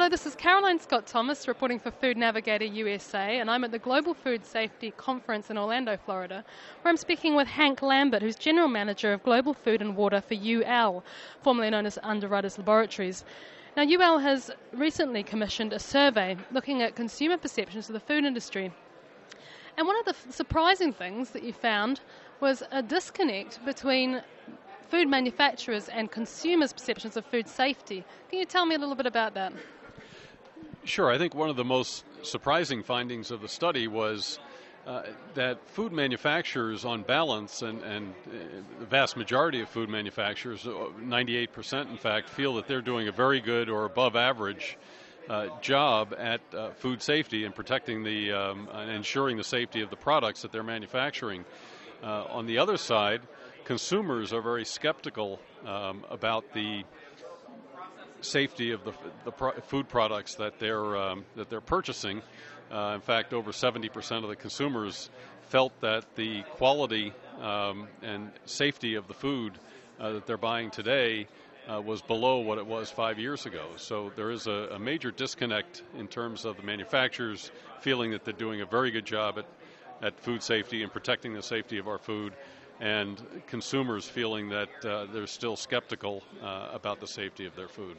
Hello, this is Caroline Scott Thomas reporting for Food Navigator USA, and I'm at the Global Food Safety Conference in Orlando, Florida, where I'm speaking with Hank Lambert, who's General Manager of Global Food and Water for UL, formerly known as Underwriters Laboratories. Now, UL has recently commissioned a survey looking at consumer perceptions of the food industry. And one of the f- surprising things that you found was a disconnect between food manufacturers and consumers' perceptions of food safety. Can you tell me a little bit about that? Sure. I think one of the most surprising findings of the study was uh, that food manufacturers, on balance, and, and uh, the vast majority of food manufacturers, 98% uh, in fact, feel that they're doing a very good or above average uh, job at uh, food safety and protecting the um, and ensuring the safety of the products that they're manufacturing. Uh, on the other side, consumers are very skeptical um, about the safety of the, the pro- food products that they're um, that they're purchasing. Uh, in fact, over 70% of the consumers felt that the quality um, and safety of the food uh, that they're buying today uh, was below what it was five years ago. So there is a, a, major disconnect in terms of the manufacturers feeling that they're doing a very good job at, at food safety and protecting the safety of our food, and consumers feeling that uh, they're still skeptical uh, about the safety of their food.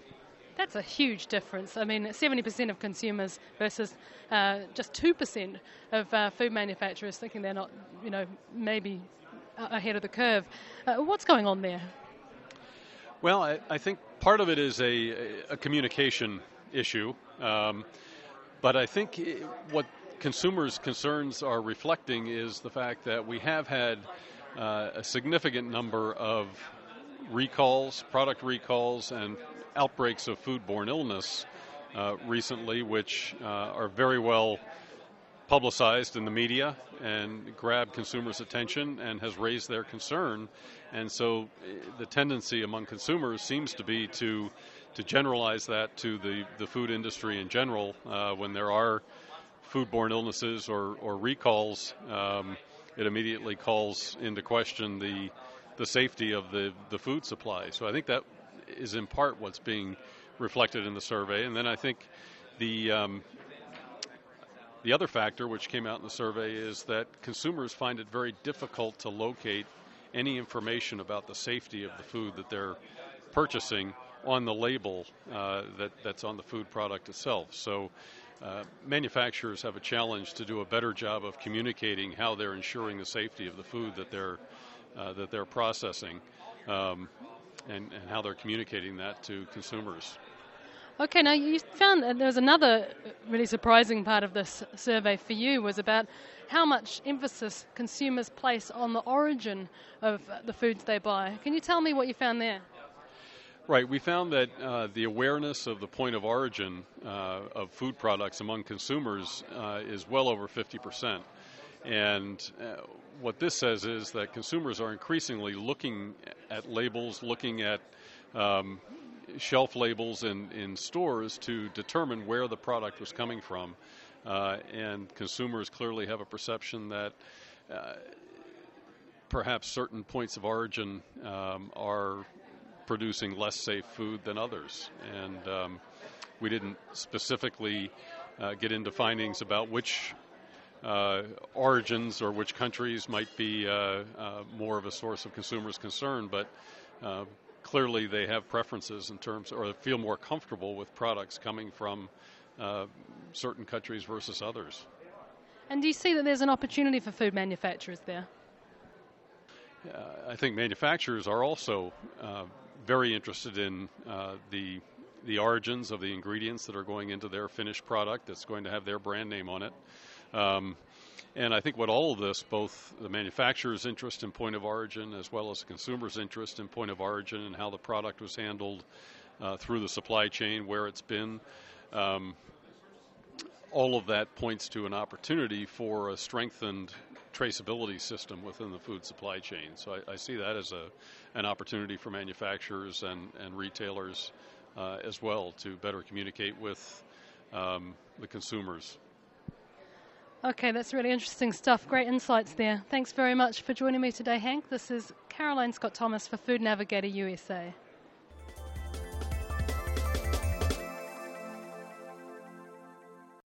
That's a huge difference. I mean, 70% of consumers versus uh, just 2% of uh, food manufacturers thinking they're not, you know, maybe ahead of the curve. Uh, what's going on there? Well, I, I, think part of it is a, a communication issue. Um, but I think what consumers' concerns are reflecting is the fact that we have had uh, a significant number of recalls, product recalls, and outbreaks of foodborne illness uh, recently, which uh, are very well publicized in the media and grabbed consumers' attention and has raised their concern. And so eh, the tendency among consumers seems to be to to generalize that to the, the food industry in general uh, when there are foodborne illnesses or, or recalls. Um, it immediately calls into question the the safety of the, the food supply. So I think that is in part what's being reflected in the survey. And then I think the um, the other factor which came out in the survey is that consumers find it very difficult to locate any information about the safety of the food that they're purchasing on the label uh, that, that's on the food product itself. So uh, manufacturers have a challenge to do a better job of communicating how they're ensuring the safety of the food that they're uh, that they're processing, um, and, and how they're communicating that to consumers. Okay, now you found that there was another really surprising part of this survey for you was about how much emphasis consumers place on the origin of the foods they buy. Can you tell me what you found there? Right, we found that uh, the awareness of the point of origin uh, of food products among consumers uh, is well over 50%. And uh, what this says is that consumers are increasingly looking at labels, looking at um, shelf labels in, in stores to determine where the product was coming from. Uh, and consumers clearly have a perception that uh, perhaps certain points of origin um, are producing less safe food than others. And um, we didn't specifically uh, get into findings about which uh, origins or which countries might be uh, uh, more of a source of consumers' concern, but uh, clearly they have preferences in terms, or feel more comfortable with products coming from uh, certain countries versus others. And do you see that there's an opportunity for food manufacturers there? Uh, I think manufacturers are also uh, very interested in uh, the the origins of the ingredients that are going into their finished product that's going to have their brand name on it. Um, and I think what all of this, both the manufacturer's interest in point of origin as well as the consumer's interest in point of origin and how the product was handled uh, through the supply chain, where it's been, um, all of that points to an opportunity for a strengthened traceability system within the food supply chain. So I, I see that as a, an opportunity for manufacturers and, and retailers uh, as well to better communicate with um, the consumers. Okay, that's really interesting stuff. Great insights there. Thanks very much for joining me today, Hank. This is Caroline Scott Thomas for Food Navigator USA.